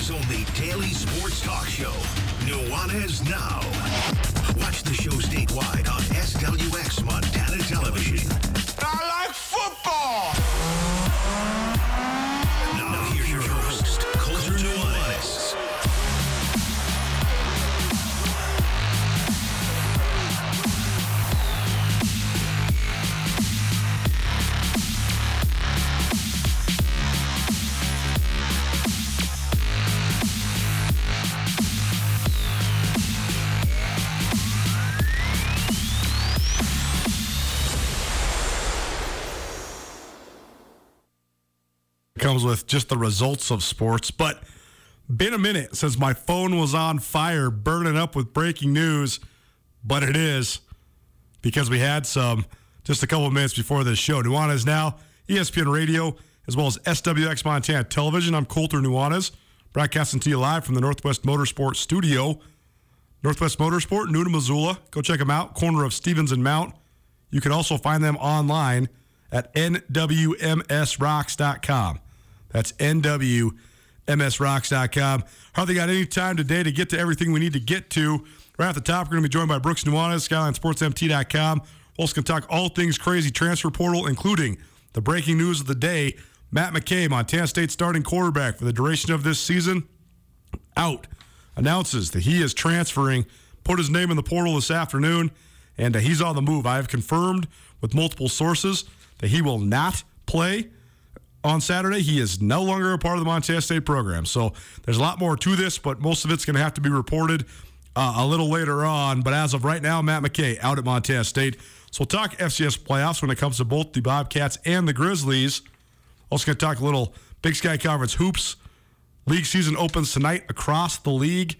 Montana's only daily sports talk show, Nuanez Now. Watch the show statewide on SWX Montana Television. Comes with just the results of sports. But been a minute since my phone was on fire, burning up with breaking news. But it is because we had some just a couple minutes before this show. Nuanez now, ESPN Radio, as well as SWX Montana Television. I'm Colter Nuanez, broadcasting to you live from the Northwest Motorsport Studio. Northwest Motorsport, new to Missoula. Go check them out, corner of Stevens and Mount. You can also find them online at nwmsrocks.com. That's nwmsrocks.com. Hardly got any time today to get to everything we need to get to. Right at the top, we're going to be joined by Brooks Nuanez, SkylineSportsMT.com. Also to talk all things crazy transfer portal, including the breaking news of the day. Matt McKay, Montana State starting quarterback for the duration of this season, out announces that he is transferring, put his name in the portal this afternoon, and he's on the move. I have confirmed with multiple sources that he will not play on Saturday. He is no longer a part of the Montana State program. So there's a lot more to this, but most of it's going to have to be reported uh, a little later on. But as of right now, Matt McKay out at Montana State. So we'll talk FCS playoffs when it comes to both the Bobcats and the Grizzlies. Also going to talk a little Big Sky Conference hoops. League season opens tonight across the league.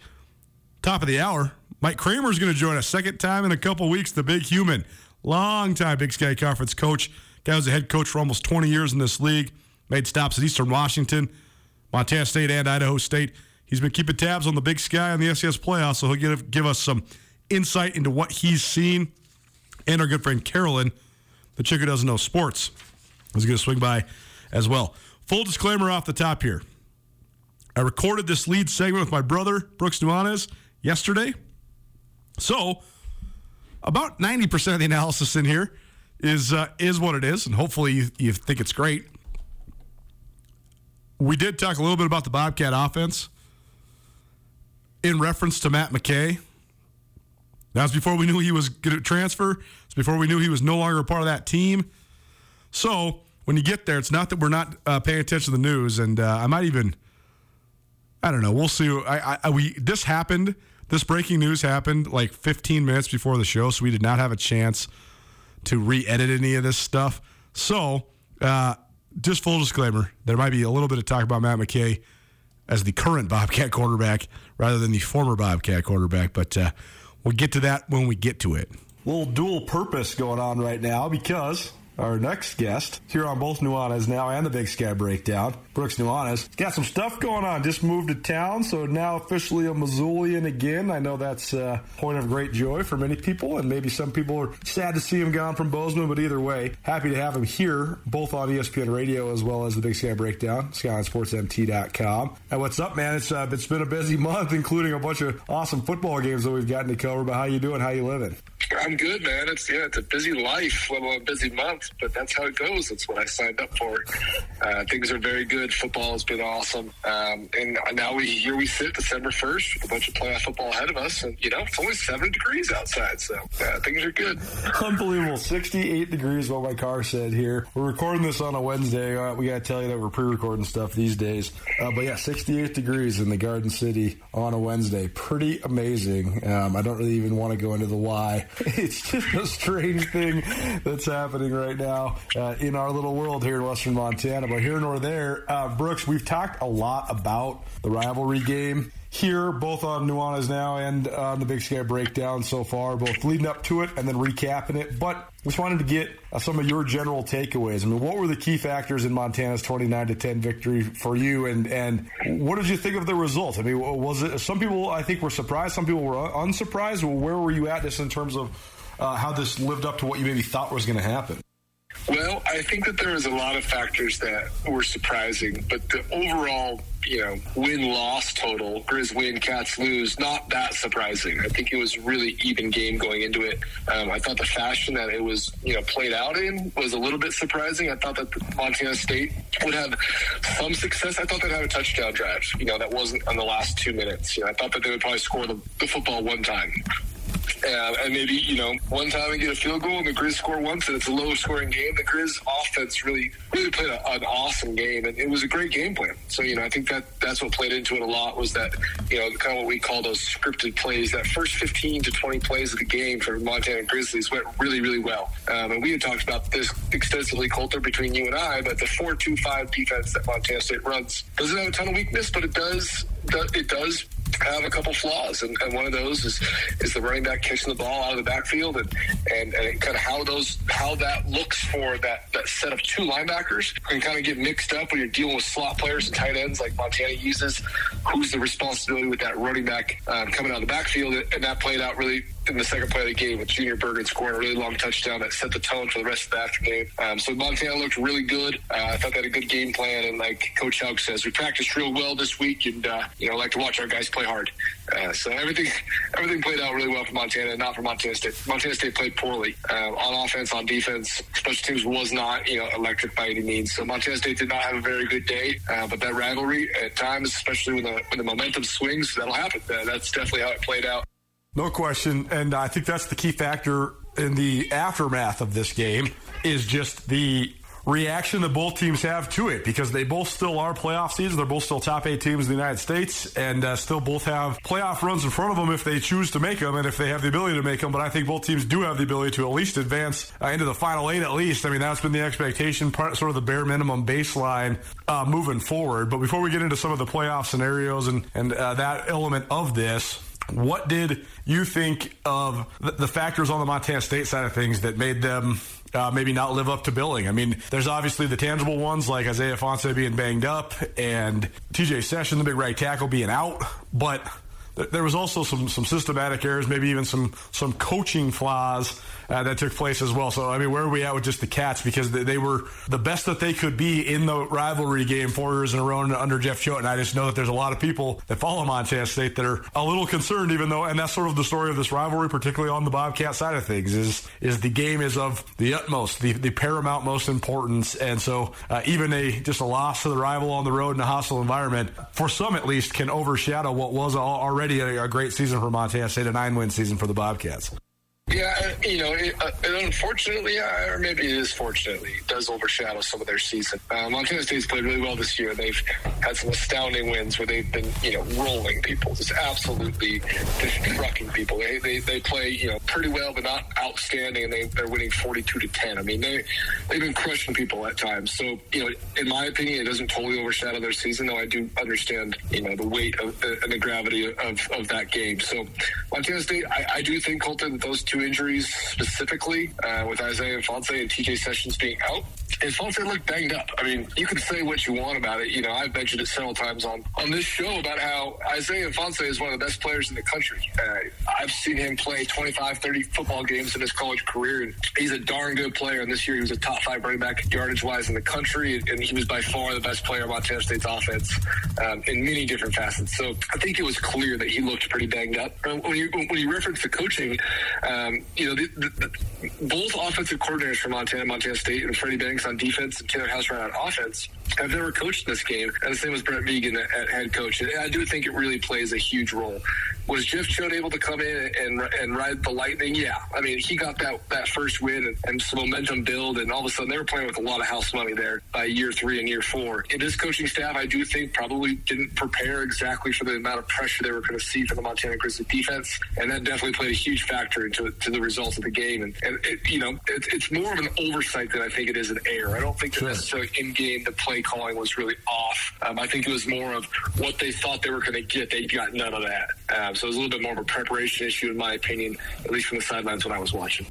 Top of the hour, Mike Kramer is going to join us second time in a couple weeks. The big human, long time Big Sky Conference coach. Guy was a head coach for almost 20 years in this league. Made stops at Eastern Washington, Montana State, and Idaho State. He's been keeping tabs on the Big Sky and the FCS playoffs, so he'll give, give us some insight into what he's seen. And our good friend Carolyn, the chick who doesn't know sports, is going to swing by as well. Full disclaimer off the top here. I recorded this lead segment with my brother, Brooks Nuanez, yesterday. So, about 90% of the analysis in here is uh, is what it is, and hopefully you, you think it's great. We did talk a little bit about the Bobcat offense in reference to Matt McKay. That was before we knew he was going to transfer. It's before we knew he was no longer a part of that team. So, when you get there, it's not that we're not uh, paying attention to the news, and uh, I might even, I don't know, we'll see. I, I, we this happened. This breaking news happened like 15 minutes before the show, so we did not have a chance to re-edit any of this stuff. So, uh, just full disclaimer, there might be a little bit of talk about Matt McKay as the current Bobcat quarterback rather than the former Bobcat quarterback, but uh, we'll get to that when we get to it. Little dual purpose going on right now because our next guest here on both Nuanez now and the Big Sky Breakdown. Brooks Nuanez got some stuff going on. Just moved to town, so now officially a Missoulian again. I know that's a point of great joy for many people, and maybe some people are sad to see him gone from Bozeman. But either way, happy to have him here, both on ESPN Radio as well as the Big Sky Breakdown, SkylineSportsMT.com. And what's up, man? It's uh, it's been a busy month, including a bunch of awesome football games that we've gotten to cover. But how you doing? How you living? I'm good, man. It's yeah, it's a busy life, let alone a busy month, but that's how it goes. That's what I signed up for. Uh, things are very good. Football has been awesome, um, and now we here we sit December first with a bunch of playoff football ahead of us, and you know it's only seven degrees outside, so uh, things are good. Unbelievable, 68 degrees. What my car said here. We're recording this on a Wednesday. Uh, we got to tell you that we're pre-recording stuff these days, uh, but yeah, 68 degrees in the Garden City on a Wednesday. Pretty amazing. Um, I don't really even want to go into the why. it's just a strange thing that's happening right now uh, in our little world here in Western Montana. But here nor there, uh, Brooks, we've talked a lot about the rivalry game here, both on Nuanez Now and on the Big Sky Breakdown so far, both leading up to it and then recapping it. But just wanted to get uh, some of your general takeaways. I mean, what were the key factors in Montana's 29 to 10 victory for you, and and what did you think of the result? I mean, was it some people I think were surprised, some people were unsurprised. Well, where were you at just in terms of uh, how this lived up to what you maybe thought was going to happen? Well, I think that there was a lot of factors that were surprising, but the overall, you know, win loss total, Grizz win, Cats lose, not that surprising. I think it was really even game going into it. Um, I thought the fashion that it was, you know, played out in was a little bit surprising. I thought that Montana State would have some success. I thought they'd have a touchdown drive, you know, that wasn't on the last two minutes. You know, I thought that they would probably score the, the football one time. Uh, and maybe, you know, one time and get a field goal and the Grizz score once and it's a low scoring game. The Grizz offense really, really played a, an awesome game and it was a great game plan. So, you know, I think that that's what played into it a lot was that, you know, kind of what we call those scripted plays. That first 15 to 20 plays of the game for Montana Grizzlies went really, really well. Um, and we had talked about this extensively, Colter, between you and I, but the four two five defense that Montana State runs doesn't have a ton of weakness, but it does, it does have a couple flaws, and, and, one of those is is the running back catching the ball out of the backfield, and and, and kind of how those how that looks for that that set of two linebackers can kind of get mixed up when you're dealing with slot players and tight ends like Montana uses. Who's the responsibility with that running back um, coming out of the backfield, and that played out really in the second play of the game with Junior Bergen scoring a really long touchdown that set the tone for the rest of the afternoon. Um, so Montana looked really good. Uh, I thought they had a good game plan, and like Coach Hauck says, we practiced real well this week, and uh, you know, like to watch our guys play hard. Uh, so everything everything played out really well for Montana, not for Montana State. Montana State played poorly uh, on offense, on defense. Special teams was not you know electric by any means. So Montana State did not have a very good day. Uh, but that rivalry at times, especially when the when the momentum swings, that'll happen. Uh, that's definitely how it played out. No question. And I think that's the key factor in the aftermath of this game is just the reaction that both teams have to it because they both still are playoff seeds. They're both still top eight teams in the United States and uh, still both have playoff runs in front of them if they choose to make them and if they have the ability to make them. But I think both teams do have the ability to at least advance uh, into the final eight at least. I mean, that's been the expectation, part, sort of the bare minimum baseline uh, moving forward. But before we get into some of the playoff scenarios and, and uh, that element of this, what did you think of the factors on the Montana State side of things that made them uh, maybe not live up to billing. I mean, there's obviously the tangible ones like Isaiah Ifanse being banged up and TJ Session, the big right tackle, being out, but there was also some some systematic errors, maybe even some some coaching flaws uh, that took place as well. So I mean, where are we at with just the Cats? Because they, were the best that they could be in the rivalry game four years in a row under Jeff Choate. And I just know that there's a lot of people that follow Montana State that are a little concerned, even though, and that's sort of the story of this rivalry, particularly on the Bobcat side of things, is is the game is of the utmost, the, the paramount most importance. And so uh, even a just a loss to the rival on the road in a hostile environment, for some at least, can overshadow what was already a, a great season for Montana State, a nine win season for the Bobcats. Yeah, you know, it, uh, unfortunately, uh, or maybe it is fortunately, it does overshadow some of their season. Uh, Montana State's played really well this year. They've had some astounding wins where they've been, you know, rolling people, just absolutely just trucking people. They, they, they play, you know, pretty well, but not outstanding, and they, they're winning 42 to 10. I mean, they, they've been crushing people at times. So, you know, in my opinion, it doesn't totally overshadow their season, though I do understand, you know, the weight of the, and the gravity of, of that game. So, Montana State, I, I do think, Colter, that those two injuries specifically, uh, with Isaiah Ifanse and TJ Sessions being out, Ifanse looked banged up. I mean, you can say what you want about it. You know, I've mentioned it several times on, on this show about how Isaiah Ifanse is one of the best players in the country. Uh, I've seen him play 25, 30 football games in his college career, and he's a darn good player. And this year, he was a top five running back yardage wise in the country, and he was by far the best player on Montana State's offense um, in many different facets. So I think it was clear that he looked pretty banged up. When you when you reference the coaching, um, you know, the, the, the, both offensive coordinators for Montana, Montana State, and Freddie Banks on defense and Taylor Housewright on offense I've never coached this game, and the same as Brent Vigen at head coach. And I do think it really plays a huge role. Was Jeff Choate able to come in and and ride the lightning? Yeah, I mean he got that that first win and, and some momentum build, and all of a sudden they were playing with a lot of house money there by year three and year four. And this coaching staff, I do think, probably didn't prepare exactly for the amount of pressure they were going to see from the Montana Grizzly defense, and that definitely played a huge factor into to the results of the game. And, and it, you know, it, it's more of an oversight than I think it is an error. I don't think that necessarily in game the play calling was really off. Um, I think it was more of what they thought they were going to get. They got none of that. Um, so it was a little bit more of a preparation issue, in my opinion, at least from the sidelines when I was watching.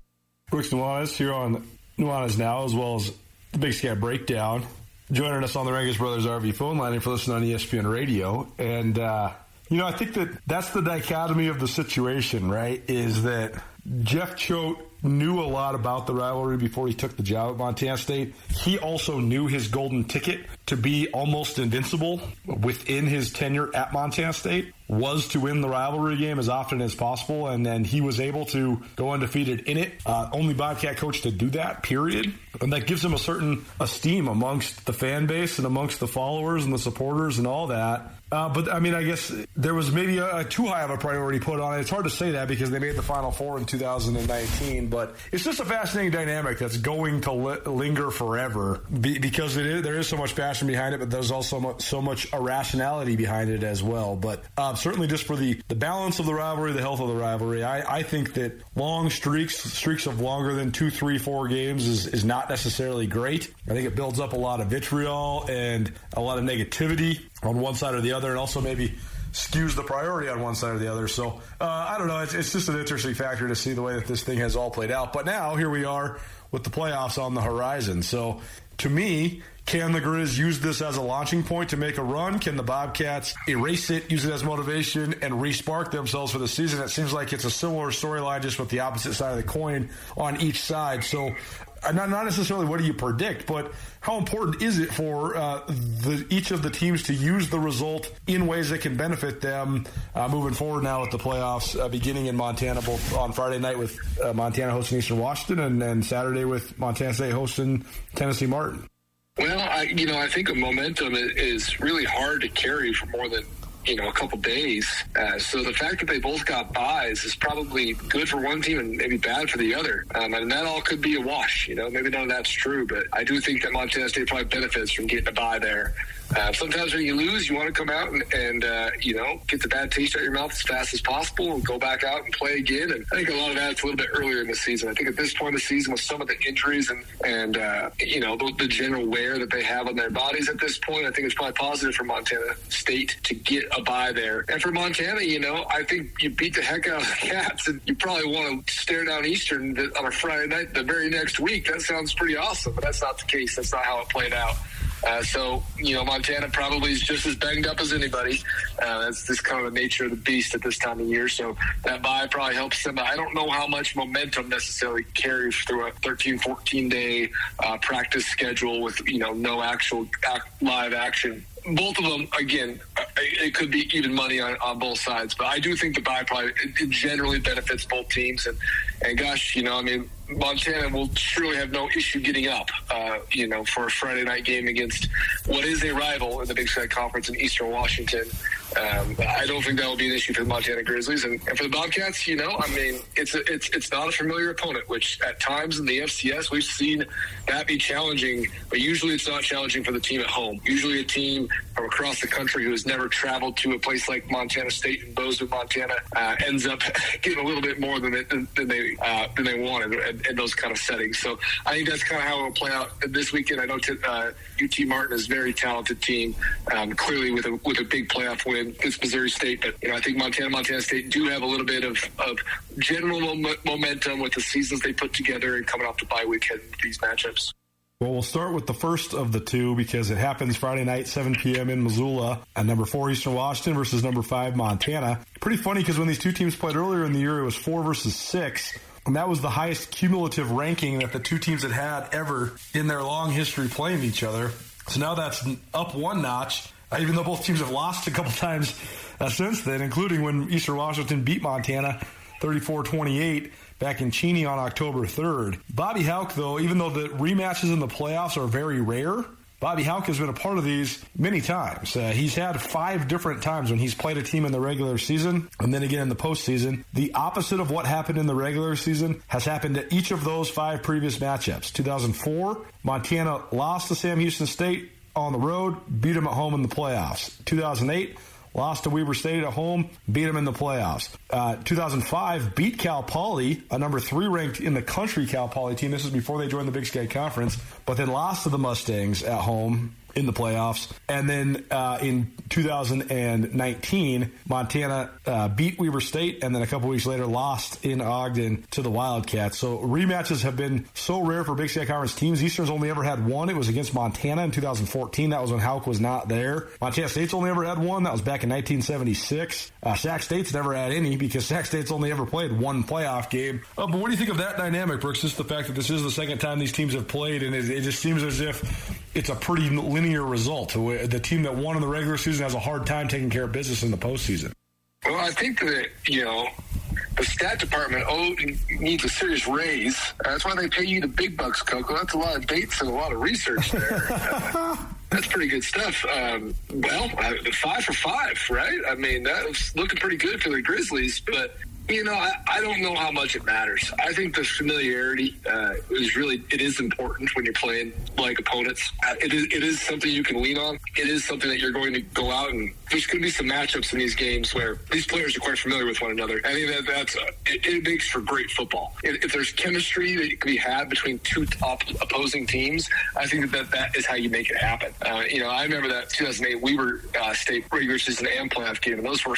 Brooks Nuanez here on Nuanez Now, as well as the Big Sky Breakdown. Joining us on the Rangus Brothers RV phone line and for listening on ESPN Radio. And, uh, you know, I think that that's the dichotomy of the situation, right? Is that Jeff Choate knew a lot about the rivalry before he took the job at Montana State. He also knew his golden ticket to be almost invincible within his tenure at Montana State was to win the rivalry game as often as possible, and then he was able to go undefeated in it. Uh, only Bobcat coach to do that, period. And that gives him a certain esteem amongst the fan base and amongst the followers and the supporters and all that. Uh, but I mean, I guess there was maybe a, a, too high of a priority put on it. It's hard to say that because they made the Final Four in 2019. But it's just a fascinating dynamic that's going to li- linger forever be, because there is so much passion behind it, but there's also so much irrationality behind it as well. But uh, certainly, just for the, the balance of the rivalry, the health of the rivalry, I, I think that long streaks, streaks of longer than two, three, four games, is, is not necessarily great. I think it builds up a lot of vitriol and a lot of negativity on one side or the other, and also maybe skews the priority on one side or the other. So uh, I don't know. It's, it's just an interesting factor to see the way that this thing has all played out. But now here we are with the playoffs on the horizon. So to me, can the Grizz use this as a launching point to make a run? Can the Bobcats erase it, use it as motivation, and respark themselves for the season? It seems like it's a similar storyline, just with the opposite side of the coin on each side. So uh, not, not necessarily what do you predict, but how important is it for uh, the, each of the teams to use the result in ways that can benefit them uh, moving forward now with the playoffs uh, beginning in Montana, both on Friday night with uh, Montana hosting Eastern Washington and then Saturday with Montana State hosting Tennessee Martin? Well, I, you know, I think a momentum is really hard to carry for more than you know a couple days. Uh, so the fact that they both got byes is probably good for one team and maybe bad for the other. Um, and that all could be a wash. You know, maybe none of that's true, but I do think that Montana State probably benefits from getting a bye there. Uh, sometimes when you lose, you want to come out and, and uh, you know get the bad taste out of your mouth as fast as possible and go back out and play again. And I think a lot of that's a little bit earlier in the season. I think at this point in the season, with some of the injuries and and uh, you know the, the, general wear that they have on their bodies at this point, I think it's probably positive for Montana State to get a bye there. And for Montana, you know, I think you beat the heck out of the Cats, and you probably want to stare down Eastern on a Friday night the very next week. That sounds pretty awesome, but that's not the case. That's not how it played out. Uh, so, you know, Montana probably is just as banged up as anybody. Uh, that's just kind of the nature of the beast at this time of year. So that bye probably helps them. I don't know how much momentum necessarily carries through a 13, 14 day uh, practice schedule with, you know, no actual live action both of them, again, uh, it could be even money on, on both sides. But I do think the bye probably it generally benefits both teams. And, and gosh, you know, I mean, Montana will surely have no issue getting up, uh, you know, for a Friday night game against what is a rival in the Big Sky Conference in Eastern Washington. Um, I don't think that will be an issue for the Montana Grizzlies, and, and for the Bobcats, you know, I mean, it's a, it's it's not a familiar opponent. Which at times in the FCS we've seen that be challenging, but usually it's not challenging for the team at home. Usually a team from across the country who has never traveled to a place like Montana State and Bozeman, Montana, uh, ends up getting a little bit more than they, than they uh, than they wanted in, in, those kind of settings. So I think that's kind of how it will play out this weekend. I know t- uh, UT Martin is a very talented team, um, clearly with a with a big playoff win against Missouri State. But you know, I think Montana, Montana State do have a little bit of, of general mom- momentum with the seasons they put together and coming off the bye week heading these matchups. Well, we'll start with the first of the two because it happens Friday night, 7 p.m. in Missoula, at number four Eastern Washington versus number five Montana. Pretty funny because when these two teams played earlier in the year, it was four versus six. And that was the highest cumulative ranking that the two teams had had ever in their long history playing each other. So now that's up one notch, uh, even though both teams have lost a couple times uh, since then, including when Eastern Washington beat Montana 34 28 back in Cheney on October 3rd. Bobby Hauck, though, even though the rematches in the playoffs are very rare, Bobby Hauck has been a part of these many times. Uh, he's had five different times when he's played a team in the regular season and then again in the postseason. The opposite of what happened in the regular season has happened at each of those five previous matchups. 2004, Montana lost to Sam Houston State on the road, beat them at home in the playoffs. 2008, lost to Weber State at home, beat them in the playoffs. Uh, 2005 beat Cal Poly, a number three ranked in the country Cal Poly team. This is before they joined the Big Sky Conference, but then lost to the Mustangs at home in the playoffs. And then uh, in 2019, Montana uh, beat Weber State, and then a couple weeks later lost in Ogden to the Wildcats. So rematches have been so rare for Big Sky Conference teams. Eastern's only ever had one. It was against Montana in 2014. That was when Hauck was not there. Montana State's only ever had one. That was back in 1976. Uh, Sac State's never had any because Sac State's only ever played one playoff game. Uh, but what do you think of that dynamic, Brooks? Just the fact that this is the second time these teams have played, and it, it just seems as if it's a pretty linear result. The team that won in the regular season has a hard time taking care of business in the postseason. Well, I think that you know the stat department oh, needs a serious raise. That's why they pay you the big bucks, Coco. That's a lot of dates and a lot of research there. That's pretty good stuff. Um, well, five for five, right? I mean, that was looking pretty good for the Grizzlies, but you know, I, I, don't know how much it matters. I think the familiarity uh, is really it is important when you're playing like opponents. Uh, it is it is something you can lean on. It is something that you're going to go out and there's going to be some matchups in these games where these players are quite familiar with one another. I think that that's uh, it, it, makes for great football. If, if, there's chemistry that can be had between two top opposing teams, I think that that is how you make it happen. Uh, you know, I remember that 2008 Weber uh, State regular season and playoff game, and those were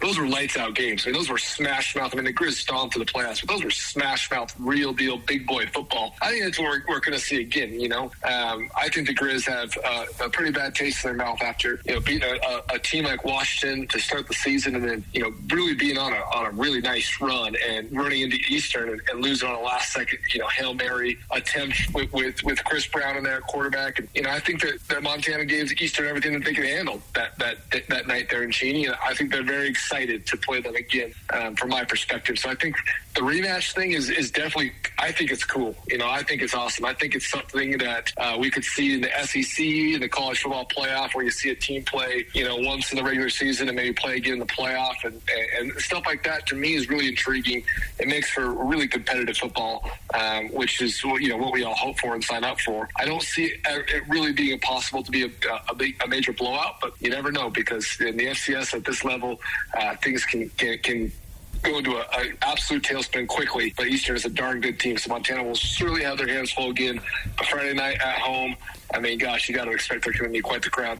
those were lights out games. I mean, those were smash mouth. I mean, the Grizz stomped to the playoffs, but those were smash mouth, real deal, big boy football. I think that's what we're, we're going to see again. You know, um, I think the Grizz have uh, a pretty bad taste in their mouth after you know beating a, a, a, team like Washington to start the season, and then you know really being on a on a really nice run and running into Eastern and, and losing on a last second you know hail mary attempt with with, with Chris Brown in there quarterback. And, you know, I think that, that Montana gave Eastern everything that they could handle that that that night there in Cheney, and I think they're very excited to play them again um, from my perspective. So I think the rematch thing is, is definitely, I think it's cool. You know, I think it's awesome. I think it's something that uh, we could see in the SEC, in the college football playoff, where you see a team play, you know, once in the regular season and maybe play again in the playoff. And, and stuff like that to me is really intriguing. It makes for really competitive football, um, which is, you know, what we all hope for and sign up for. I don't see it really being impossible to be a, a, big, a major blowout, but you never know because in the FCS at this level, uh, things can, can, can go into an absolute tailspin quickly. But Eastern is a darn good team, so Montana will surely have their hands full again. A Friday night at home. I mean, gosh, you got to expect they're going to be quite the crowd.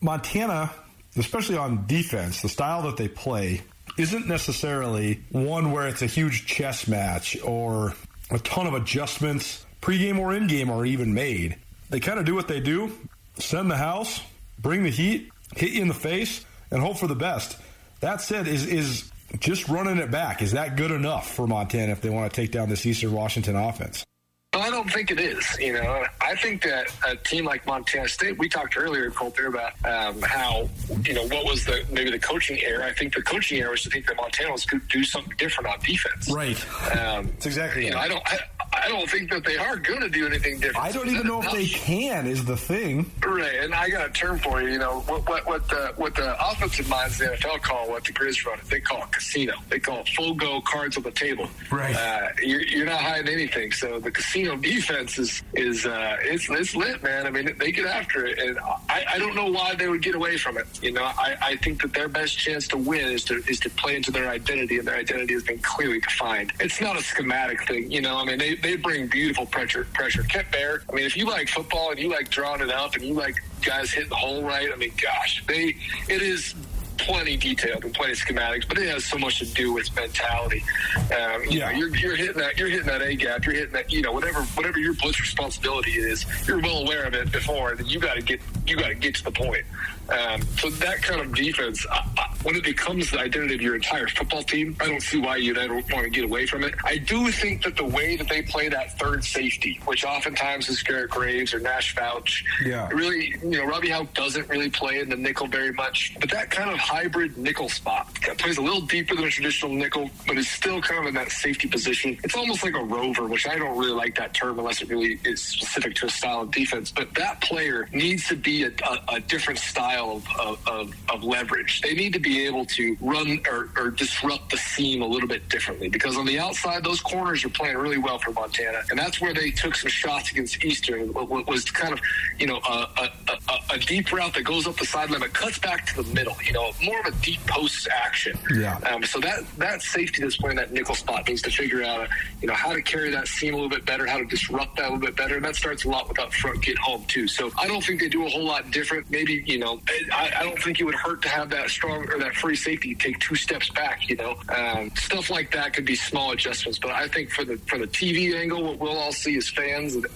Montana, especially on defense, the style that they play isn't necessarily one where it's a huge chess match or a ton of adjustments, pregame or in game, are even made. They kind of do what they do, send the house, bring the heat, hit you in the face, and hope for the best. That said, is is just running it back, is that good enough for Montana if they want to take down this Eastern Washington offense? I don't think it is. You know, I think that a team like Montana State, we talked earlier, Colter, about um, how, you know, what was the maybe the coaching error. I think the coaching error was to think that Montana was going to do something different on defense. Right. Um, That's exactly. You know, I don't. I, don't think that they are going to do anything different. I don't even know if they can. Is the thing. Right, and I got a term for you. You know what? What, what the what the offensive minds in the NFL call what the Grizz run? They call it casino. They call it full go cards on the table. Right. Uh, you're, you're not hiding anything. So the casino defense is is uh, it's it's lit, man. I mean, they get after it, and I, I don't know why they would get away from it. You know, I, I think that their best chance to win is to is to play into their identity, and their identity has been clearly defined. It's not a schematic thing. You know, I mean, they, they bring beautiful pressure. Pressure. Kent Bear. I mean, if you like football and you like drawing it up and you like guys hitting the hole right, I mean, gosh, they it is plenty detailed and plenty schematics, but it has so much to do with mentality. Um, you Yeah. know, you're, you're hitting that, you're hitting that A gap, you're hitting that, you know, whatever, whatever your blitz responsibility is, you're well aware of it before, and you got to get, you got to get to the point. Um, so that kind of defense, I, I, when it becomes the identity of your entire football team, I don't see why you'd ever want to get away from it. I do think that the way that they play that third safety, which oftentimes is Garrett Graves or Nash Fouch, Yeah. really, you know, Robby Hauck doesn't really play in the nickel very much, but that kind of hybrid nickel spot that plays a little deeper than a traditional nickel, but is still kind of in that safety position. It's almost like a rover, which I don't really like that term unless it really is specific to a style of defense. But that player needs to be a, a, a different style of, of, of, of leverage. They need to be able to run or, or disrupt the seam a little bit differently because on the outside, those corners are playing really well for Montana, and that's where they took some shots against Eastern. wa- Was kind of you know a, a, a, deep route that goes up the sideline but cuts back to the middle. You know, more of a deep post action. Yeah. Um, so that that safety that's playing that nickel spot needs to figure out, you know, how to carry that seam a little bit better, how to disrupt that a little bit better, and that starts a lot with up front get home too. So I don't think they do a whole lot different. Maybe you know, I, I don't think it would hurt to have that strong or that free safety take two steps back. You know, um, stuff like that could be small adjustments. But I think for the for the TV angle, what we'll all see as fans and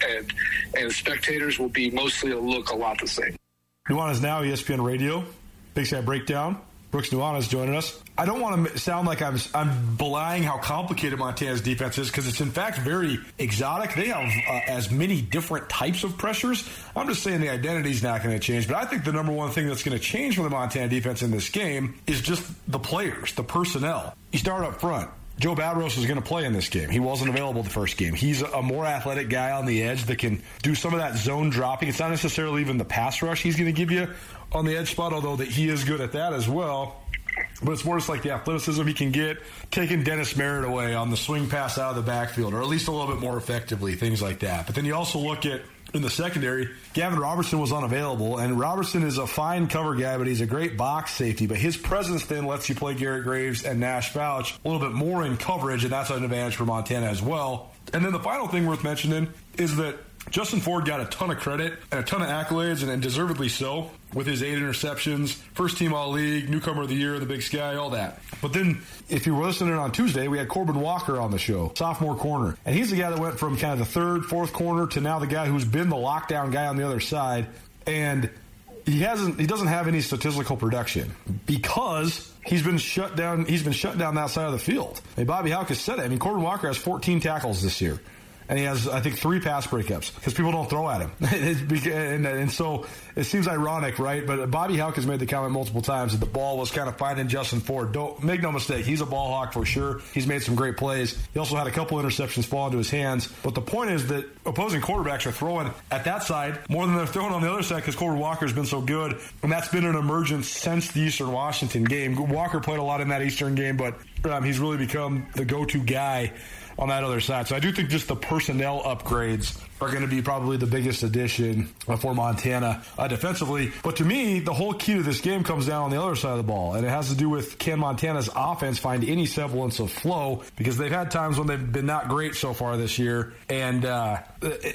and, spectators will be mostly a look a lot the same. Nuanez now E ESPN Radio. Big Sky Breakdown. Brooks Nuanez is joining us. I don't want to sound like I'm I'm belying how complicated Montana's defense is because it's in fact very exotic. They have uh, as many different types of pressures. I'm just saying the identity's not going to change. But I think the number one thing that's going to change for the Montana defense in this game is just the players, the personnel. You start up front. Joe Badros is going to play in this game. He wasn't available the first game. He's a more athletic guy on the edge that can do some of that zone dropping. It's not necessarily even the pass rush he's going to give you on the edge spot, although that he is good at that as well. But it's more just like the athleticism he can get, taking Dennis Merritt away on the swing pass out of the backfield, or at least a little bit more effectively, things like that. But then you also look at in the secondary, Gavin Robertson was unavailable, and Robertson is a fine cover guy, but he's a great box safety. But his presence then lets you play Garrett Graves and Nash Fouch a little bit more in coverage, and that's an advantage for Montana as well. And then the final thing worth mentioning is that Justin Ford got a ton of credit and a ton of accolades, and, and deservedly so, with his eight interceptions, first team all league, newcomer of the year, the big sky, all that. But then, if you were listening on Tuesday, we had Corbin Walker on the show, sophomore corner. And he's the guy that went from kind of the third, fourth corner to now the guy who's been the lockdown guy on the other side. And he hasn't he doesn't have any statistical production because he's been shut down he's been shut down that side of the field. Mean, Bobby Hauck has said it. I mean Corbin Walker has 14 tackles this year. And he has, I think, three pass breakups because people don't throw at him. And, and so it seems ironic, right? But Bobby Hauck has made the comment multiple times that the ball was kind of finding Justin Ford. Don't make no mistake, he's a ball hawk for sure. He's made some great plays. He also had a couple interceptions fall into his hands. But the point is that opposing quarterbacks are throwing at that side more than they're throwing on the other side because Corbin Walker's been so good, and that's been an emergence since the Eastern Washington game. Walker played a lot in that Eastern game, but um, he's really become the go-to guy on that other side. So I do think just the personnel upgrades are going to be probably the biggest addition for Montana uh, defensively. But to me, the whole key to this game comes down on the other side of the ball, and it has to do with can Montana's offense find any semblance of flow because they've had times when they've been not great so far this year and uh,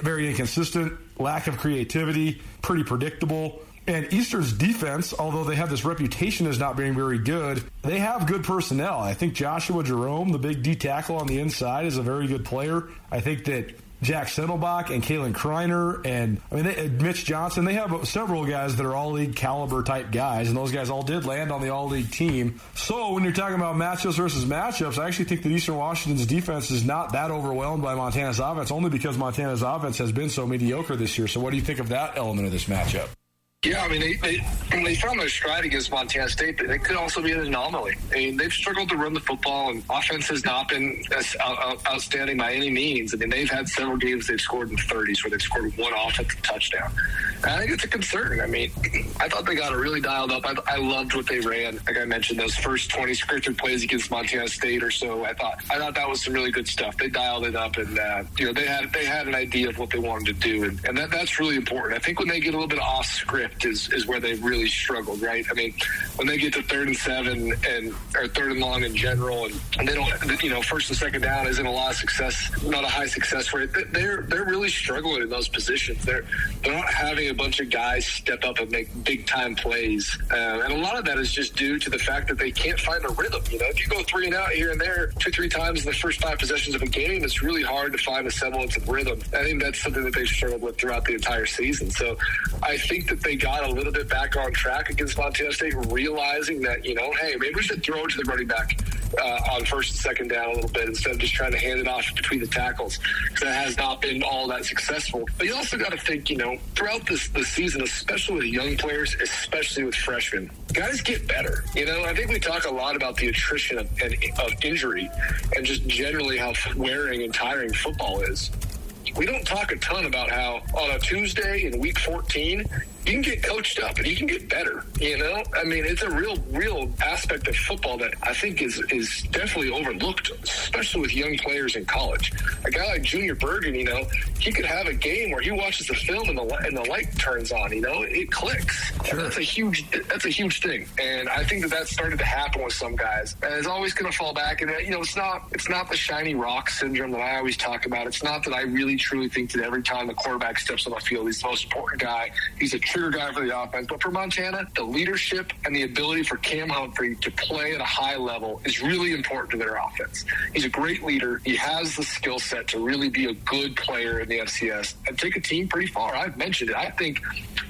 very inconsistent, lack of creativity, pretty predictable. And Eastern's defense, although they have this reputation as not being very good, they have good personnel. I think Joshua Jerome, the big D tackle on the inside, is a very good player. I think that Jack Sendelbach and Kalen Kreiner and I mean they, Mitch Johnson, they have several guys that are all league caliber type guys, and those guys all did land on the all league team. So when you're talking about matchups versus matchups, I actually think that Eastern Washington's defense is not that overwhelmed by Montana's offense, only because Montana's offense has been so mediocre this year. So what do you think of that element of this matchup? Yeah, I mean, they, they, they found their stride against Montana State, they could also be an anomaly. I mean, they've struggled to run the football, and offense has not been outstanding by any means. I mean, they've had several games they've scored in the 30s where they've scored one offensive touchdown. And I think it's a concern. I mean, I thought they got it really dialed up. I, I loved what they ran. Like I mentioned, those first 20 scripted plays against Montana State or so. I thought I thought that was some really good stuff. They dialed it up, and uh, you know, they had they had an idea of what they wanted to do, and, and that, that's really important. I think when they get a little bit off script is, is where they've really struggled, right? I mean, when they get to third and seven and or third and long in general, and, and they don't, you know, first and second down isn't a lot of success, not a high success rate. They're they're really struggling in those positions. They're they're not having a bunch of guys step up and make big time plays, uh, and a lot of that is just due to the fact that they can't find a rhythm. You know, if you go three and out here and there two three times in the first five possessions of a game, it's really hard to find a semblance of rhythm. I think that's something that they've struggled with throughout the entire season. So I think that they got a little bit back on track against Montana State, realizing that, you know, hey, maybe we should throw it to the running back uh, on first and second down a little bit instead of just trying to hand it off between the tackles because that has not been all that successful. But you also got to think, you know, throughout this the season, especially with young players, especially with freshmen, guys get better. You know, I think we talk a lot about the attrition of, of injury and just generally how wearing and tiring football is we don't talk a ton about how on a Tuesday in week 14, you can get coached up and you can get better. You know, I mean, it's a real, real aspect of football that I think is is definitely overlooked, especially with young players in college. A guy like Junior Bergen, you know, he could have a game where he watches the film and the and the light turns on. You know, it clicks. Sure. That's a huge that's a huge thing, and I think that that started to happen with some guys. And it's always going to fall back, and you know, it's not it's not the shiny rock syndrome that I always talk about. It's not that I really truly think that every time the quarterback steps on the field, he's the most important guy. He's a trigger guy for the offense. But for Montana, the leadership and the ability for Cam Humphrey to play at a high level is really important to their offense. He's a great leader. He has the skill set to really be a good player in the FCS and take a team pretty far. I've mentioned it. I think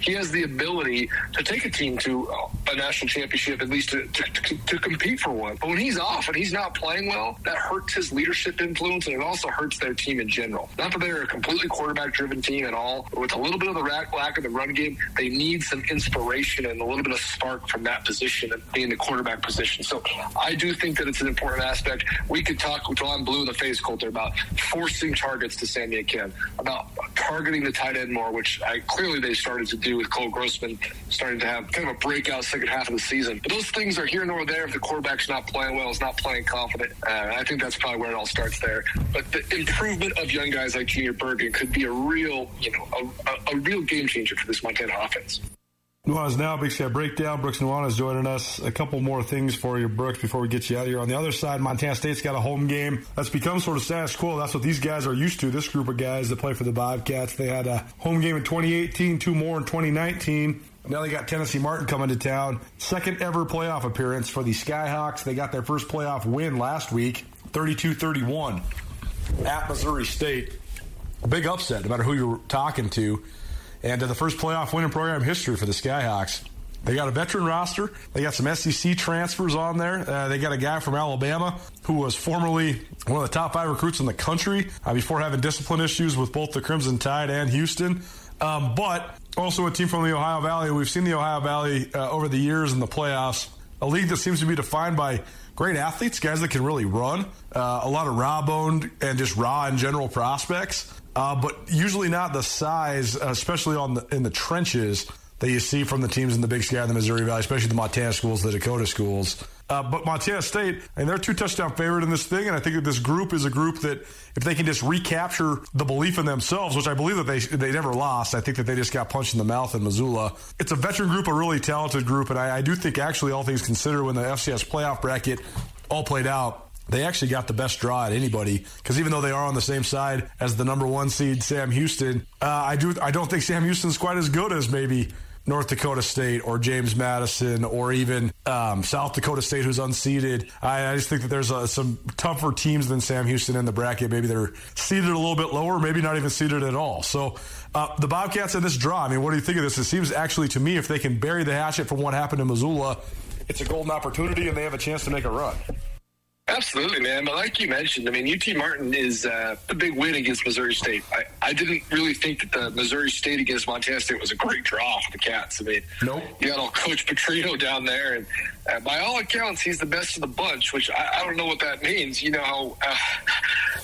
he has the ability to take a team to a national championship, at least to, to, to, compete for one. But when he's off and he's not playing well, that hurts his leadership influence and it also hurts their team in general. Not that they're a completely quarterback driven team at all. With a little bit of the lack of the run game, they need some inspiration and a little bit of spark from that position and being the quarterback position. So I do think that it's an important aspect. We could talk until I'm blue in the face, Colter, about forcing targets to Sammy Kim, about targeting the tight end more, which I clearly they started to do with Cole Grossman starting to have kind of a breakout second half of the season. But those things are here nor there if the quarterback's not playing well, is not playing confident. Uh, I think that's probably where it all starts there. But the improvement of young guys like Junior Bergen could be a real, you know, a, a, a real game changer for this Montana offense. Nuanez now, Big Sky Breakdown. Brooks Nuanez is joining us. A couple more things for you, Brooks, before we get you out of here. On the other side, Montana State's got a home game that's become sort of status quo. That's what these guys are used to. This group of guys that play for the Bobcats. They had a home game in 2018, two more in 2019. Now they got Tennessee Martin coming to town. Second ever playoff appearance for the Skyhawks. They got their first playoff win last week, 32 31 at Missouri State. A big upset, no matter who you're talking to and uh, the first playoff win in program history for the Skyhawks. They got a veteran roster. They got some SEC transfers on there. Uh, they got a guy from Alabama who was formerly one of the top five recruits in the country uh, before having discipline issues with both the Crimson Tide and Houston. Um, but also a team from the Ohio Valley. We've seen the Ohio Valley uh, over the years in the playoffs. A league that seems to be defined by great athletes, guys that can really run, uh, a lot of raw boned and just raw in general prospects uh, but usually not the size, especially on the, in the trenches that you see from the teams in the Big Sky and the Missouri Valley, especially the Montana schools, the Dakota schools. Uh, but Montana State, and they're two touchdown favorite in this thing, and I think that this group is a group that if they can just recapture the belief in themselves, which I believe that they they never lost, I think that they just got punched in the mouth in Missoula. It's a veteran group, a really talented group, and I, I do think actually all things considered, when the FCS playoff bracket all played out, they actually got the best draw at anybody because even though they are on the same side as the number one seed Sam Houston, uh, I do I don't think Sam Houston's quite as good as maybe North Dakota State or James Madison or even um, South Dakota State, who's unseeded. I, I just think that there's uh, some tougher teams than Sam Houston in the bracket. Maybe they're seeded a little bit lower, maybe not even seeded at all. So uh, the Bobcats in this draw, I mean, what do you think of this? It seems actually to me, if they can bury the hatchet from what happened in Missoula, it's a golden opportunity and they have a chance to make a run. Absolutely, man. But like you mentioned, I mean, UT Martin is uh, a big win against Missouri State. I, I didn't really think that the Missouri State against Montana State was a great draw for the Cats. I mean, nope. you got all Coach Petrino down there, and uh, by all accounts, he's the best of the bunch, which I, I don't know what that means. You know how, uh,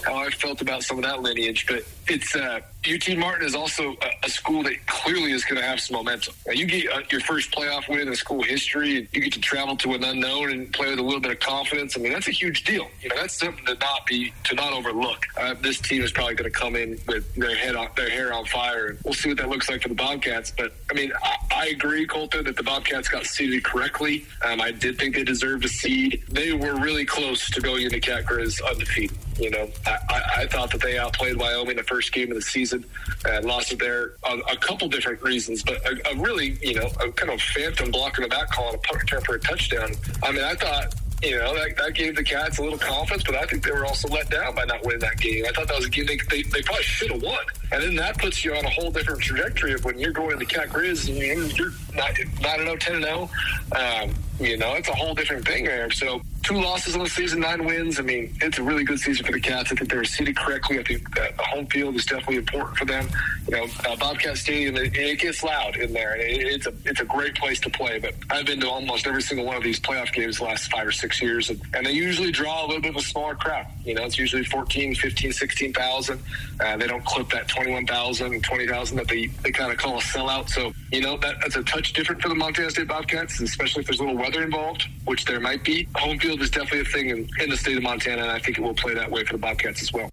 how I felt about some of that lineage, but it's uh, UT Martin is also a, a, school that clearly is going to have some momentum. Now, you get uh, your first playoff win in school history, and you get to travel to an unknown and play with a little bit of confidence. I mean, that's a huge deal. You know, that's something to not be to not overlook. Uh, this team is probably going to come in with their head on their hair on fire, and we'll see what that looks like for the Bobcats. But I mean, I, I agree, Colter, that the Bobcats got seeded correctly. Um, I did think they deserved a seed. They were really close to going into Cat Grizz undefeated. You know, I, I, I, thought that they outplayed Wyoming the first game of the season and lost it there on a couple different reasons, but a, a really, you know, a kind of phantom block in the back call and a return for a touchdown. I mean, I thought you know, that, that gave the Cats a little confidence, but I think they were also let down by not winning that game. I thought that was a game they, they, they probably should have won. And then that puts you on a whole different trajectory of when you're going to Cat Grizz and you're not, not 0, 10 0. Um, you know, it's a whole different thing there. So two losses in the season, nine wins. I mean, it's a really good season for the Cats. I think they're seated correctly. I think the home field is definitely important for them. You know, uh, Bobcat Stadium, it, it, gets loud in there, and it, it's a it's a great place to play. But I've been to almost every single one of these playoff games the last five or six years, and, and they usually draw a little bit of a smaller crowd. You know, it's usually 14, 15, 16,000. Uh, they don't clip that 21,000 20,000 that they, they kind of call a sellout. So, you know, that, that's a touch different for the Montana State Bobcats, especially if there's a little weather involved, which there might be. Home field is definitely a thing in, in the state of Montana, and I think it will play that way for the Bobcats as well.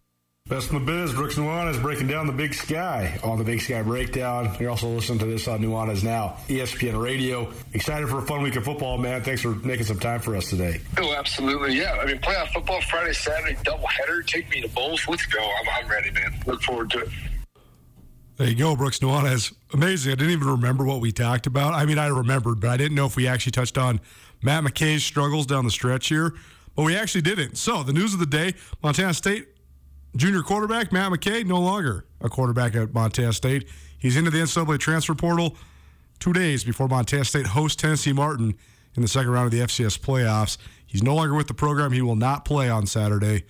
Best in the biz, Brooks Nuanez breaking down the Big Sky on the Big Sky Breakdown. You're also listening to this on Nuanez Now, ESPN Radio. Excited for a fun week of football, man. Thanks for making some time for us today. Oh, absolutely. Yeah. I mean, playoff football Friday, Saturday, doubleheader. Take me to both. Let's go. I'm, I'm ready, man. Look forward to it. There you go, Brooks Nuanez. Amazing. I didn't even remember what we talked about. I mean, I remembered, but I didn't know if we actually touched on Matt McKay's struggles down the stretch here. But we actually didn't. So, the news of the day Montana State Junior quarterback Matt McKay, no longer a quarterback at Montana State. He's into the NCAA transfer portal two days before Montana State hosts Tennessee Martin in the second round of the FCS playoffs. He's no longer with the program. He will not play on Saturday.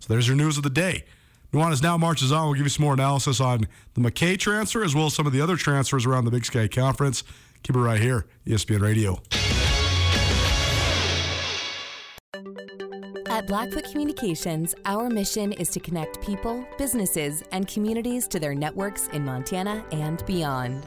So there's your news of the day. Nuanez now marches on. We'll give you some more analysis on the McKay transfer as well as some of the other transfers around the Big Sky Conference. Keep it right here, ESPN Radio. At Blackfoot Communications, our mission is to connect people, businesses, and communities to their networks in Montana and beyond.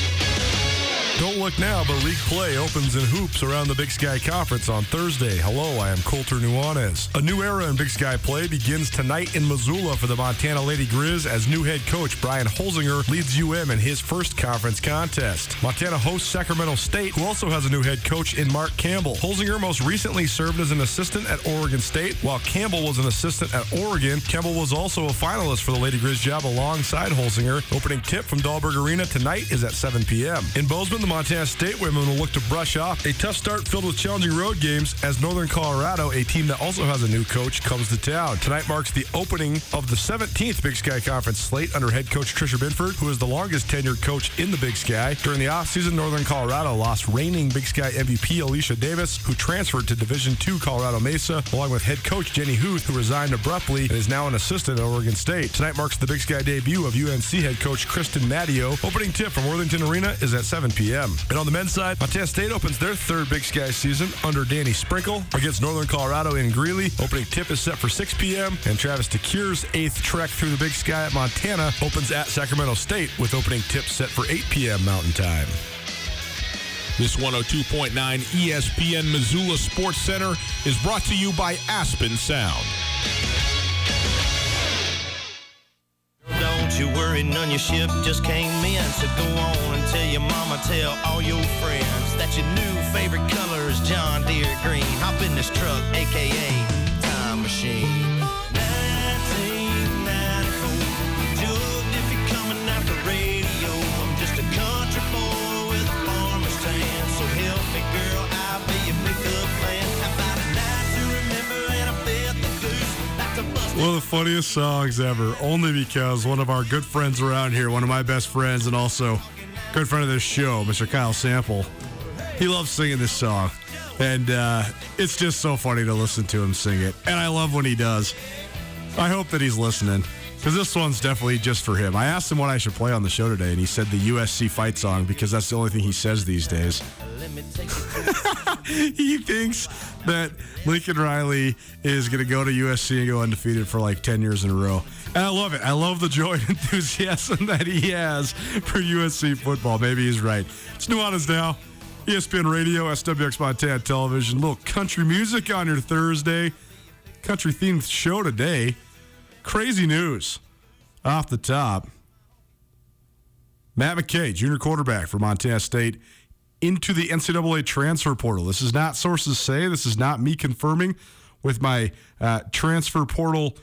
Don't look now, but league play opens in hoops around the Big Sky Conference on Thursday. Hello, I am Colter Nuanez. A new era in Big Sky play begins tonight in Missoula for the Montana Lady Grizz as new head coach Brian Holsinger leads UM in his first conference contest. Montana hosts Sacramento State, who also has a new head coach in Mark Campbell. Holsinger most recently served as an assistant at Oregon State, while Campbell was an assistant at Oregon. Campbell was also a finalist for the Lady Grizz job alongside Holsinger. Opening tip from Dahlberg Arena tonight is at 7 p.m. In Bozeman, the Montana State women will look to brush off a tough start filled with challenging road games as Northern Colorado, a team that also has a new coach, comes to town. Tonight marks the opening of the 17th Big Sky Conference slate under head coach Tricia Binford, who is the longest tenured coach in the Big Sky. During the offseason, Northern Colorado lost reigning Big Sky MVP Alicia Davis, who transferred to Division II Colorado Mesa, along with head coach Jenny Huth, who resigned abruptly and is now an assistant at Oregon State. Tonight marks the Big Sky debut of UNC head coach Kristen Mattio. Opening tip from Worthington Arena is at 7 p.m. And on the men's side, Montana State opens their third Big Sky season under Danny Sprinkle against Northern Colorado in Greeley. Opening tip is set for 6 p.m. And Travis DeCuire's eighth trek through the Big Sky at Montana opens at Sacramento State with opening tip set for 8 p.m. Mountain Time. This 102.9 ESPN Missoula Sports Center is brought to you by Aspen Sound. You worry, none your ship just came in. So go on and tell your mama, tell all your friends that your new favorite color is John Deere green. Hop in this truck, aka Time Machine. One of the funniest songs ever, only because one of our good friends around here, one of my best friends, and also good friend of this show, Mr. Kyle Sample, he loves singing this song. And uh, it's just so funny to listen to him sing it. And I love when he does. I hope that he's listening because this one's definitely just for him. I asked him what I should play on the show today, and he said the USC fight song because that's the only thing he says these days. he thinks that Lincoln Riley is going to go to USC and go undefeated for like 10 years in a row. And I love it. I love the joy and enthusiasm that he has for USC football. Maybe he's right. It's Nuanez now. ESPN Radio, SWX Montana Television. little country music on your Thursday. Country themed show today. Crazy news off the top. Matt McKay, junior quarterback for Montana State, into the NCAA transfer portal. This is not sources say. This is not me confirming with my uh, transfer portal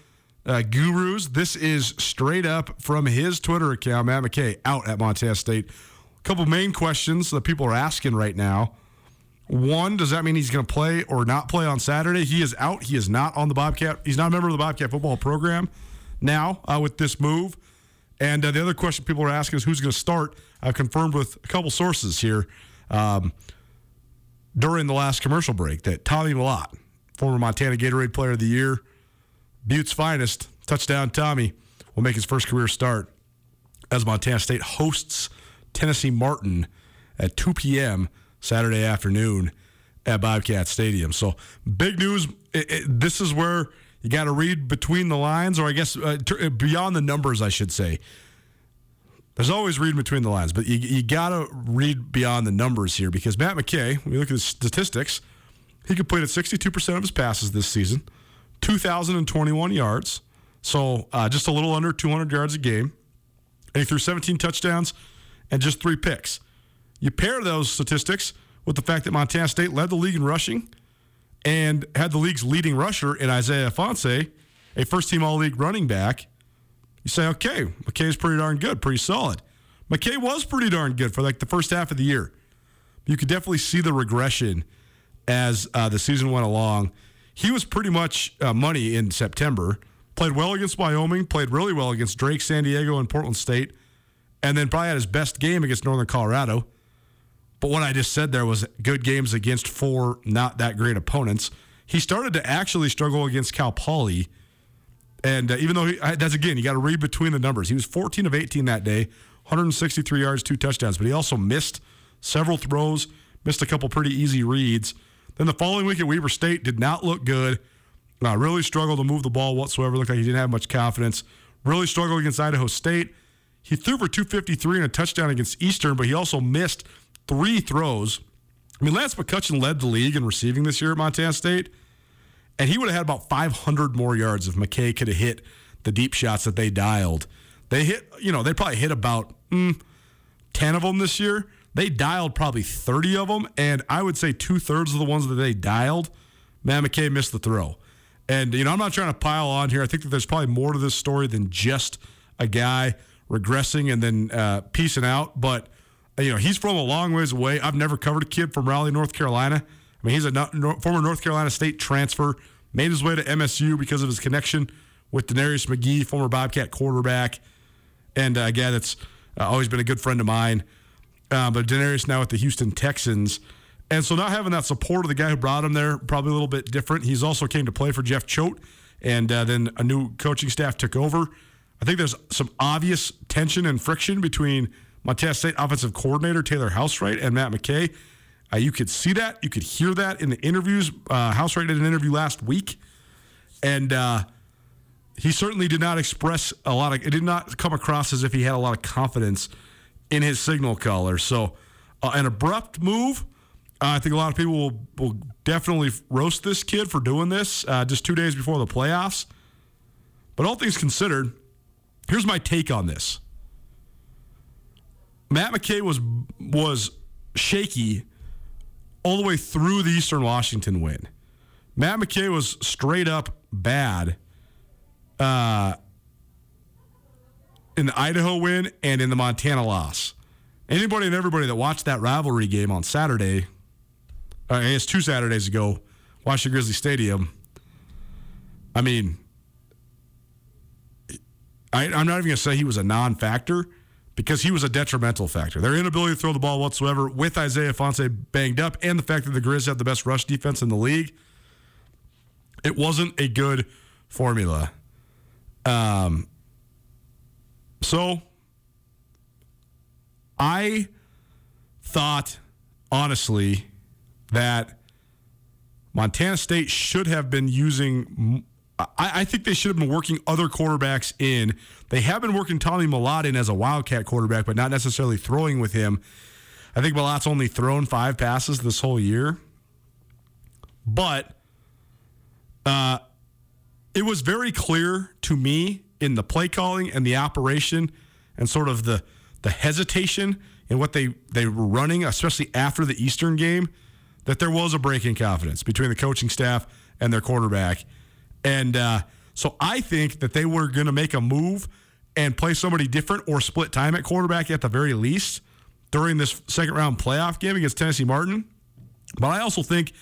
uh, gurus. This is straight up from his Twitter account, Matt McKay, out at Montana State. A couple main questions that people are asking right now. One, does that mean he's going to play or not play on Saturday? He is out. He is not on the Bobcat. He's not a member of the Bobcat football program now uh, with this move. And uh, the other question people are asking is who's going to start. I've confirmed with a couple sources here um, during the last commercial break that Tommy Mellott, former Montana Gatorade Player of the Year, Butte's finest, touchdown Tommy, will make his first career start as Montana State hosts Tennessee Martin at 2 p.m. Saturday afternoon at Bobcat Stadium. So big news. It, it, this is where you got to read between the lines, or I guess uh, t- uh, beyond the numbers, I should say. There's always reading between the lines, but you, you got to read beyond the numbers here because Matt McKay, when you look at the statistics, he completed 62% of his passes this season, 2,021 yards, so uh, just a little under 200 yards a game. And he threw 17 touchdowns and just three picks. You pair those statistics with the fact that Montana State led the league in rushing and had the league's leading rusher in Isaiah Ifanse, a first team all league running back. You say, okay, McKay's pretty darn good, pretty solid. McKay was pretty darn good for like the first half of the year. You could definitely see the regression as uh, the season went along. He was pretty much uh, money in September. Played well against Wyoming, played really well against Drake, San Diego, and Portland State, and then probably had his best game against Northern Colorado. But what I just said there was good games against four not that great opponents. He started to actually struggle against Cal Poly. And uh, even though he, that's again, you got to read between the numbers. He was 14 of 18 that day, 163 yards, two touchdowns, but he also missed several throws, missed a couple pretty easy reads. Then the following week at Weber State did not look good. Uh, really struggled to move the ball whatsoever. Looked like he didn't have much confidence. Really struggled against Idaho State. He threw for 253 and a touchdown against Eastern, but he also missed three throws. I mean, Lance McCutcheon led the league in receiving this year at Montana State, and he would have had about 500 more yards if McKay could have hit the deep shots that they dialed. They hit, you know, they probably hit about mm, 10 of them this year. They dialed probably 30 of them, and I would say two thirds of the ones that they dialed, man, McKay missed the throw. And, you know, I'm not trying to pile on here. I think that there's probably more to this story than just a guy regressing and then uh, piecing out. But you know, he's from a long ways away. I've never covered a kid from Raleigh, North Carolina. I mean, he's a former North Carolina State transfer, made his way to MSU because of his connection with DeNarius McGhee, former Bobcat quarterback, and uh, a guy that's uh, always been a good friend of mine. Uh, but DeNarius now with the Houston Texans. And so not having that support of the guy who brought him there, probably a little bit different. He's also came to play for Jeff Choate, and uh, then a new coaching staff took over. I think there's some obvious tension and friction between – Montana State offensive coordinator Taylor Housewright and Matt McKay. Uh, you could see that. You could hear that in the interviews. Uh, Housewright did an interview last week, and uh, he certainly did not express a lot of. It did not come across as if he had a lot of confidence in his signal caller. So, uh, an abrupt move. Uh, I think a lot of people will, will definitely roast this kid for doing this uh, just two days before the playoffs. But all things considered, here's my take on this. Matt McKay was was shaky all the way through the Eastern Washington win. Matt McKay was straight up bad uh, in the Idaho win and in the Montana loss. Anybody and everybody that watched that rivalry game on Saturday, uh, I guess two Saturdays ago, watched the Grizzly Stadium. I mean, I, I'm not even going to say he was a non factor because he was a detrimental factor. Their inability to throw the ball whatsoever with Isaiah Ifanse banged up and the fact that the Grizz have the best rush defense in the league, it wasn't a good formula. Um, so I thought, honestly, that Montana State should have been using. I, I, think they should have been working other quarterbacks in. They have been working Tommy Mellott in as a Wildcat quarterback, but not necessarily throwing with him. I think Mellott's only thrown five passes this whole year. But uh, it was very clear to me in the play calling and the operation and sort of the the hesitation in what they, they were running, especially after the Eastern game, that there was a break in confidence between the coaching staff and their quarterback. And uh, so I think that they were going to make a move and play somebody different or split time at quarterback at the very least during this second round playoff game against Tennessee Martin. But I also think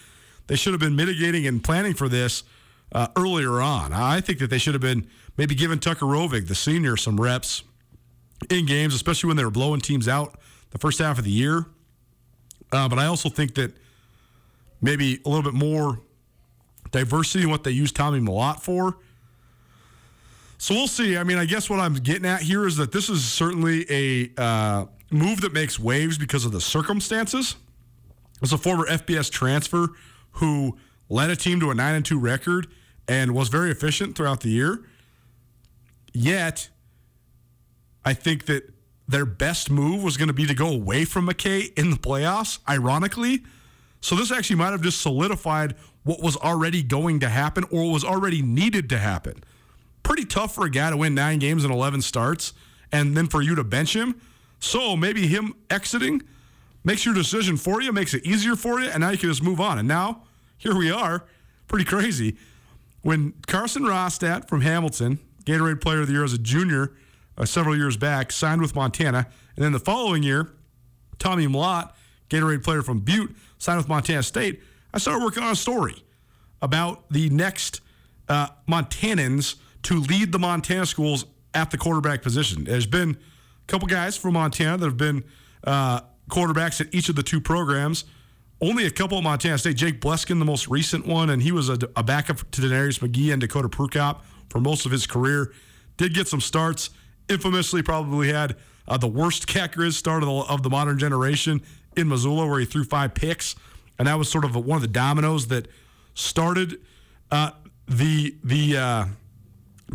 they should have been mitigating and planning for this uh, earlier on. I think that they should have been maybe giving Tucker Rovig, the senior, some reps in games, especially when they were blowing teams out the first half of the year. Uh, but I also think that maybe a little bit more diversity in what they use Tommy Mellott for. So we'll see. I mean, I guess what I'm getting at here is that this is certainly a uh, move that makes waves because of the circumstances. It's a former FBS transfer who led a team to a 9 and 2 record and was very efficient throughout the year. Yet, I think that their best move was going to be to go away from McKay in the playoffs, ironically. So this actually might have just solidified what was already going to happen or was already needed to happen. Pretty tough for a guy to win nine games and 11 starts and then for you to bench him. So maybe him exiting makes your decision for you, makes it easier for you, and now you can just move on. And now, here we are. Pretty crazy. When Carson Rostat from Hamilton, Gatorade Player of the Year as a junior, uh, several years back, signed with Montana. And then the following year, Tommy Mellott, Gatorade player from Butte, signed with Montana State. I started working on a story about the next uh, Montanans to lead the Montana schools at the quarterback position. There's been a couple guys from Montana that have been uh, quarterbacks at each of the two programs. Only a couple at Montana State. Jake Bleskin, the most recent one, and he was a, a backup to DeNarius McGhee and Dakota Prukop for most of his career. Did get some starts infamously probably had uh, the worst Cat start of the, of the modern generation in Missoula, where he threw five picks, and that was sort of a, one of the dominoes that started uh, the the uh,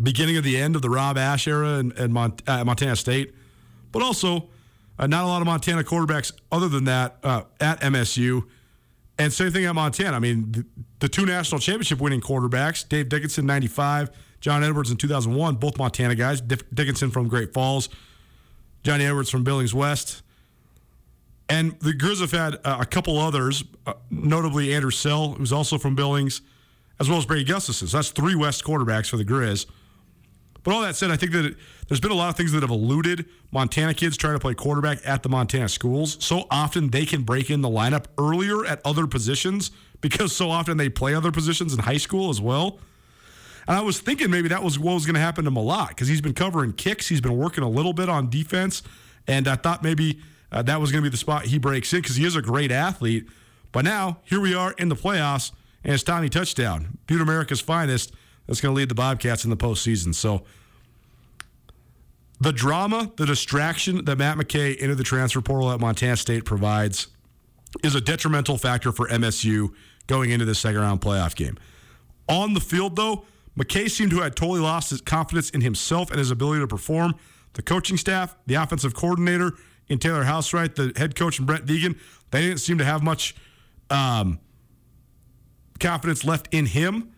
beginning of the end of the Rob Ash era in Mont- uh, Montana State, but also uh, not a lot of Montana quarterbacks other than that uh, at MSU. And same thing at Montana. I mean, the, the two national championship winning quarterbacks, Dave Dickinson, 95, John Edwards in 2001, both Montana guys. Dickinson from Great Falls, Johnny Edwards from Billings West. And the Grizz have had uh, a couple others, uh, notably Andrew Sell, who's also from Billings, as well as Brady Gustafson. So that's three West quarterbacks for the Grizz. But all that said, I think that it, there's been a lot of things that have eluded Montana kids trying to play quarterback at the Montana schools. So often they can break in the lineup earlier at other positions because so often they play other positions in high school as well. And I was thinking maybe that was what was going to happen to Mellott because he's been covering kicks. He's been working a little bit on defense. And I thought maybe uh, that was going to be the spot he breaks in because he is a great athlete. But now, here we are in the playoffs, and it's Tommy Touchdown, Butte America's finest, that's going to lead the Bobcats in the postseason. So the drama, the distraction that Matt McKay entered the transfer portal at Montana State provides is a detrimental factor for MSU going into the second round playoff game. On the field, though, McKay seemed to have totally lost his confidence in himself and his ability to perform. The coaching staff, the offensive coordinator, in Taylor Housewright, the head coach, and Brent Vigen, they didn't seem to have much um, confidence left in him.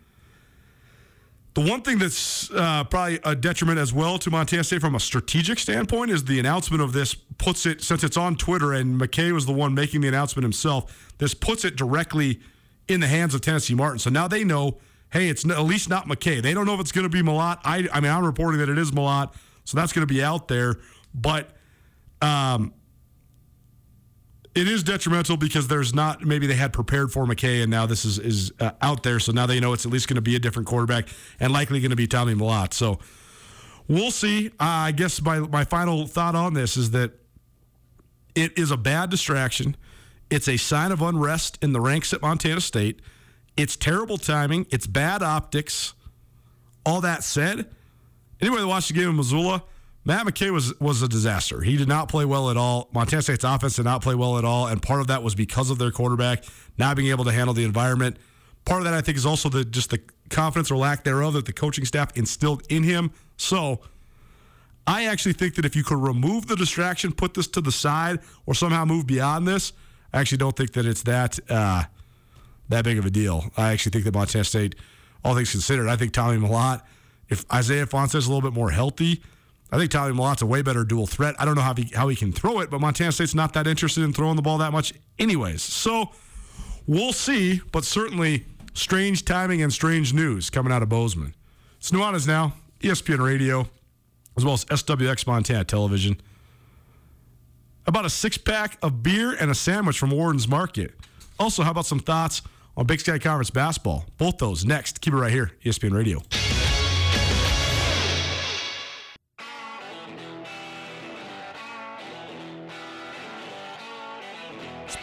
The one thing that's uh, probably a detriment as well to Montana State from a strategic standpoint is the announcement of this puts it, since it's on Twitter and McKay was the one making the announcement himself, this puts it directly in the hands of Tennessee Martin. So now they know hey, it's at least not McKay. They don't know if it's going to be Mellott. I, I mean, I'm reporting that it is Mellott, so that's going to be out there. But um, it is detrimental because there's not maybe they had prepared for McKay, and now this is is uh, out there. So now they know it's at least going to be a different quarterback and likely going to be Tommy Mellott. So we'll see. Uh, I guess my my final thought on this is that it is a bad distraction. It's a sign of unrest in the ranks at Montana State. It's terrible timing. It's bad optics. All that said, anybody that watched the game in Missoula, Matt McKay was was a disaster. He did not play well at all. Montana State's offense did not play well at all, and part of that was because of their quarterback not being able to handle the environment. Part of that, I think, is also the just the confidence or lack thereof that the coaching staff instilled in him. So, I actually think that if you could remove the distraction, put this to the side, or somehow move beyond this, I actually don't think that it's that uh, that big of a deal. I actually think that Montana State, all things considered, I think Tommy Mellott, if Isaiah Ifanse is a little bit more healthy, I think Tommy Mellott's a way better dual threat. I don't know how he, how he can throw it, but Montana State's not that interested in throwing the ball that much, anyways. So we'll see, but certainly strange timing and strange news coming out of Bozeman. It's Nuanez now, ESPN Radio, as well as SWX Montana Television. About a six pack of beer and a sandwich from Worden's Market. Also, how about some thoughts on Big Sky Conference basketball? Both those next. Keep it right here, ESPN Radio.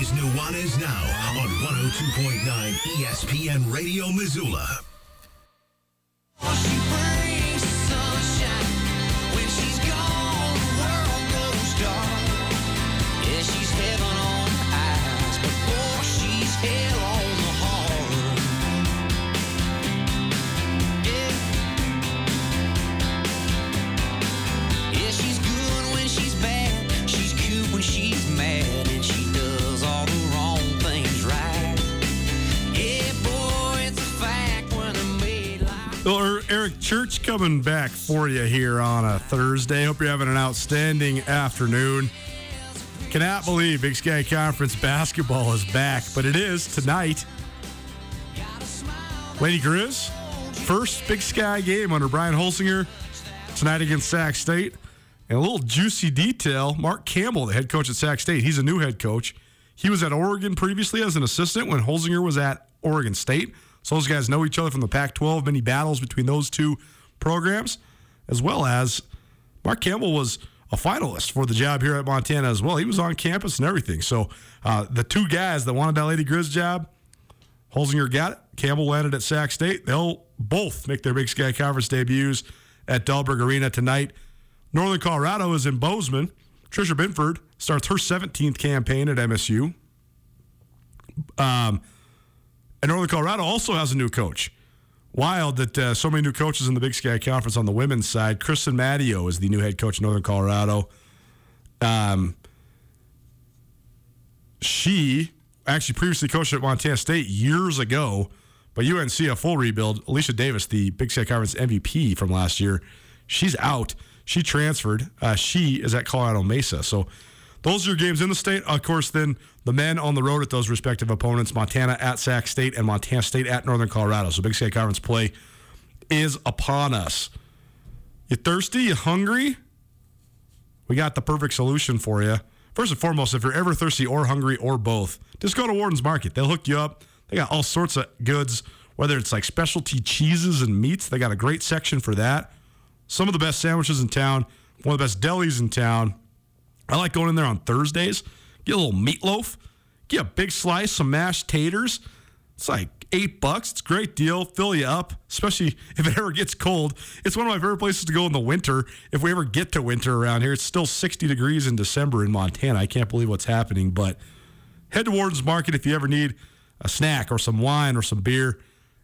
Is Nuanez Now on 102.9 ESPN Radio Missoula. Church coming back for you here on a Thursday. Hope you're having an outstanding afternoon. Cannot believe Big Sky Conference basketball is back, but it is tonight. Lady Grizz, first Big Sky game under Brian Holsinger tonight against Sac State. And a little juicy detail Mark Campbell, the head coach at Sac State, he's a new head coach. He was at Oregon previously as an assistant when Holsinger was at Oregon State. So those guys know each other from the Pac 12, many battles between those two programs, as well as Mark Campbell was a finalist for the job here at Montana as well. He was on campus and everything. So uh, the two guys that wanted that Lady Grizz job, Holsinger got it. Campbell landed at Sac State. They'll both make their Big Sky Conference debuts at Dahlberg Arena tonight. Northern Colorado is in Bozeman. Tricia Binford starts her 17th campaign at MSU. Um, and Northern Colorado also has a new coach. Wild that uh, so many new coaches in the Big Sky Conference on the women's side. Kristen Mattio is the new head coach of Northern Colorado. Um, she actually previously coached at Montana State years ago, but UNC a full rebuild. Alicia Davis, the Big Sky Conference MVP from last year, she's out. She transferred. Uh, she is at Colorado Mesa. So those are your games in the state. Of course, then the men on the road at those respective opponents Montana at Sac State and Montana State at Northern Colorado. So Big Sky Conference play is upon us. You thirsty? You hungry? We got the perfect solution for you. First and foremost, if you're ever thirsty or hungry or both, just go to Worden's Market. They'll hook you up. They got all sorts of goods, whether it's like specialty cheeses and meats. They got a great section for that. Some of the best sandwiches in town, one of the best delis in town. I like going in there on Thursdays, get a little meatloaf, get a big slice, some mashed taters. It's like eight bucks. It's a great deal. Fill you up, especially if it ever gets cold. It's one of my favorite places to go in the winter. If we ever get to winter around here, it's still 60 degrees in December in Montana. I can't believe what's happening, but head to Worden's Market if you ever need a snack or some wine or some beer.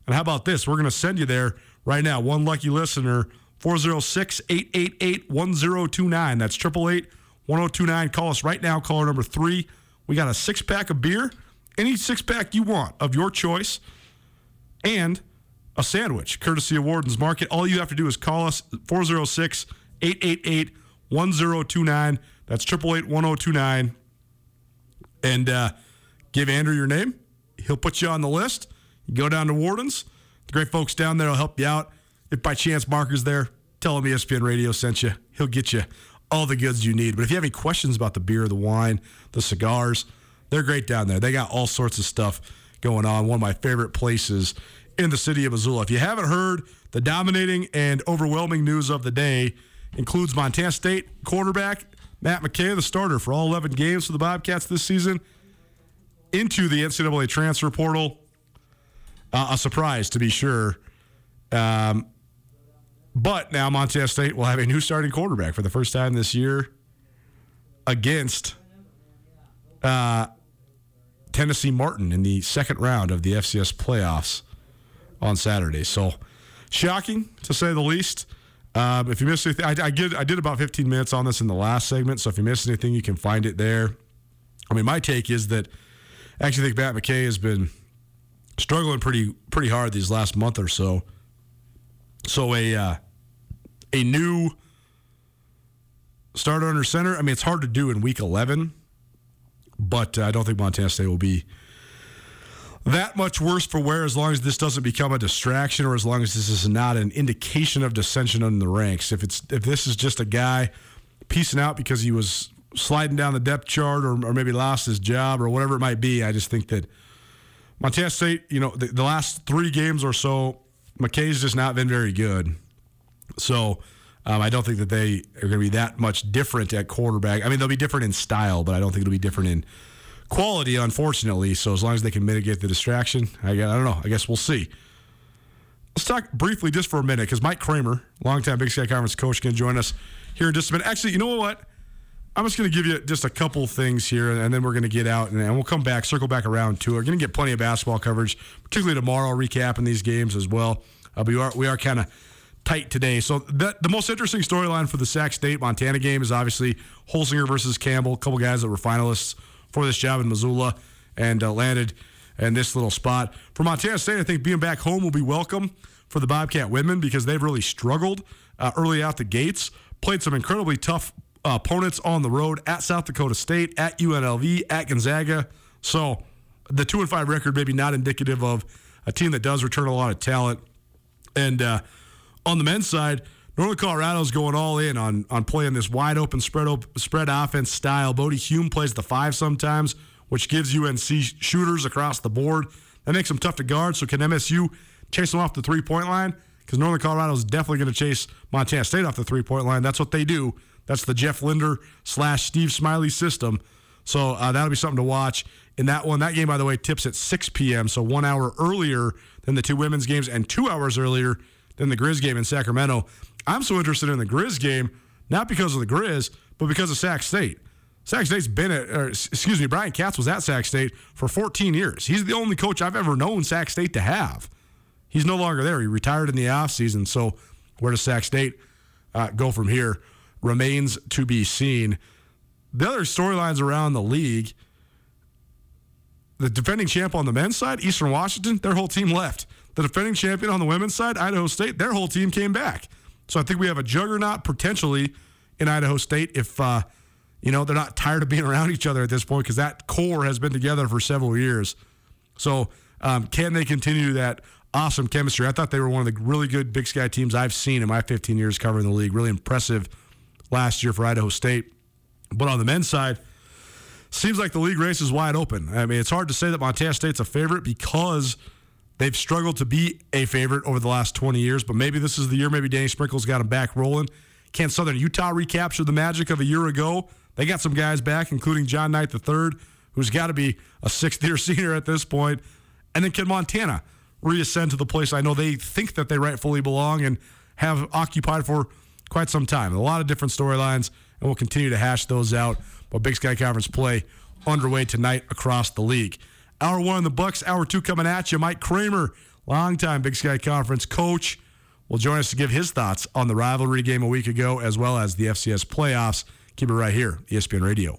And how about this? We're going to send you there right now. One lucky listener, 406 888 1029. That's 888 1029. Call us right now. Caller number three. We got a six pack of beer, any six pack you want of your choice, and a sandwich, courtesy of Worden's Market. All you have to do is call us 406 888 1029. That's 888 1029. And uh, give Andrew your name. He'll put you on the list. You go down to Worden's. The great folks down there will help you out. If by chance Marker's there, tell him ESPN Radio sent you. He'll get you all the goods you need. But if you have any questions about the beer, the wine, the cigars, they're great down there. They got all sorts of stuff going on. One of my favorite places in the city of Missoula. If you haven't heard, the dominating and overwhelming news of the day includes Montana State quarterback Matt McKay, the starter for all 11 games for the Bobcats this season, into the NCAA transfer portal. Uh, a surprise, to be sure. Um, but now Montana State will have a new starting quarterback for the first time this year against uh, Tennessee Martin in the second round of the FCS playoffs on Saturday. So shocking to say the least. Um, if you missed anything, I, I, did, I did about 15 minutes on this in the last segment. So if you missed anything, you can find it there. I mean, my take is that I actually think Matt McKay has been struggling pretty pretty hard these last month or so. So a uh, a new starter under center. I mean, it's hard to do in week 11, but uh, I don't think Montana State will be that much worse for wear as long as this doesn't become a distraction or as long as this is not an indication of dissension in the ranks. If it's if this is just a guy piecing out because he was sliding down the depth chart or, or maybe lost his job or whatever it might be, I just think that Montana State, you know, the, the last three games or so, McKay's just not been very good. So um, I don't think that they are going to be that much different at quarterback. I mean, they'll be different in style, but I don't think it'll be different in quality, unfortunately. So as long as they can mitigate the distraction, I, I don't know. I guess we'll see. Let's talk briefly just for a minute because Mike Kramer, longtime Big Sky Conference coach, can join us here in just a minute. Actually, you know what? I'm just going to give you just a couple things here, and then we're going to get out, and we'll come back, circle back around to. it. We're going to get plenty of basketball coverage, particularly tomorrow, recapping these games as well. Uh, we are we are kind of tight today. So the, the most interesting storyline for the Sac State Montana game is obviously Holsinger versus Campbell, a couple guys that were finalists for this job in Missoula and uh, landed in this little spot. For Montana State, I think being back home will be welcome for the Bobcat women because they've really struggled uh, early out the gates. Played some incredibly tough uh, opponents on the road at South Dakota State, at UNLV, at Gonzaga. So the two and five record maybe not indicative of a team that does return a lot of talent. And uh, on the men's side, Northern Colorado's going all in on on playing this wide open spread op- spread offense style. Bodie Hume plays the five sometimes, which gives UNC shooters across the board. That makes them tough to guard. So can MSU chase them off the three point line? Because Northern Colorado is definitely going to chase Montana State off the three point line. That's what they do. That's the Jeff Linder slash Steve Smiley system. So uh, that'll be something to watch in that one. That game, by the way, tips at 6 p.m. So one hour earlier than the two women's games and two hours earlier than the Grizz game in Sacramento. I'm so interested in the Grizz game, not because of the Grizz, but because of Sac State. Sac State's been at, or, excuse me, Brian Katz was at Sac State for 14 years. He's the only coach I've ever known Sac State to have. He's no longer there. He retired in the offseason. So where does Sac State uh, go from here remains to be seen. The other storylines around the league the defending champ on the men's side, Eastern Washington, their whole team left. The defending champion on the women's side, Idaho State, their whole team came back. So I think we have a juggernaut potentially in Idaho State if uh, you know they're not tired of being around each other at this point because that core has been together for several years. So um, can they continue that awesome chemistry? I thought they were one of the really good Big Sky teams I've seen in my 15 years covering the league. Really impressive last year for Idaho State. But on the men's side, seems like the league race is wide open. I mean, it's hard to say that Montana State's a favorite because they've struggled to be a favorite over the last 20 years, but maybe this is the year. Maybe Danny Sprinkle's got them back rolling. Can Southern Utah recapture the magic of a year ago? They got some guys back, including John Knight III, who's got to be a sixth year senior at this point. And then can Montana reascend to the place I know they think that they rightfully belong and have occupied for quite some time. A lot of different storylines, and we'll continue to hash those out. But Big Sky Conference play underway tonight across the league. Hour one in the Bucks. Hour two coming at you. Mike Kramer, longtime Big Sky Conference coach, will join us to give his thoughts on the rivalry game a week ago, as well as the FCS playoffs. Keep it right here, ESPN Radio.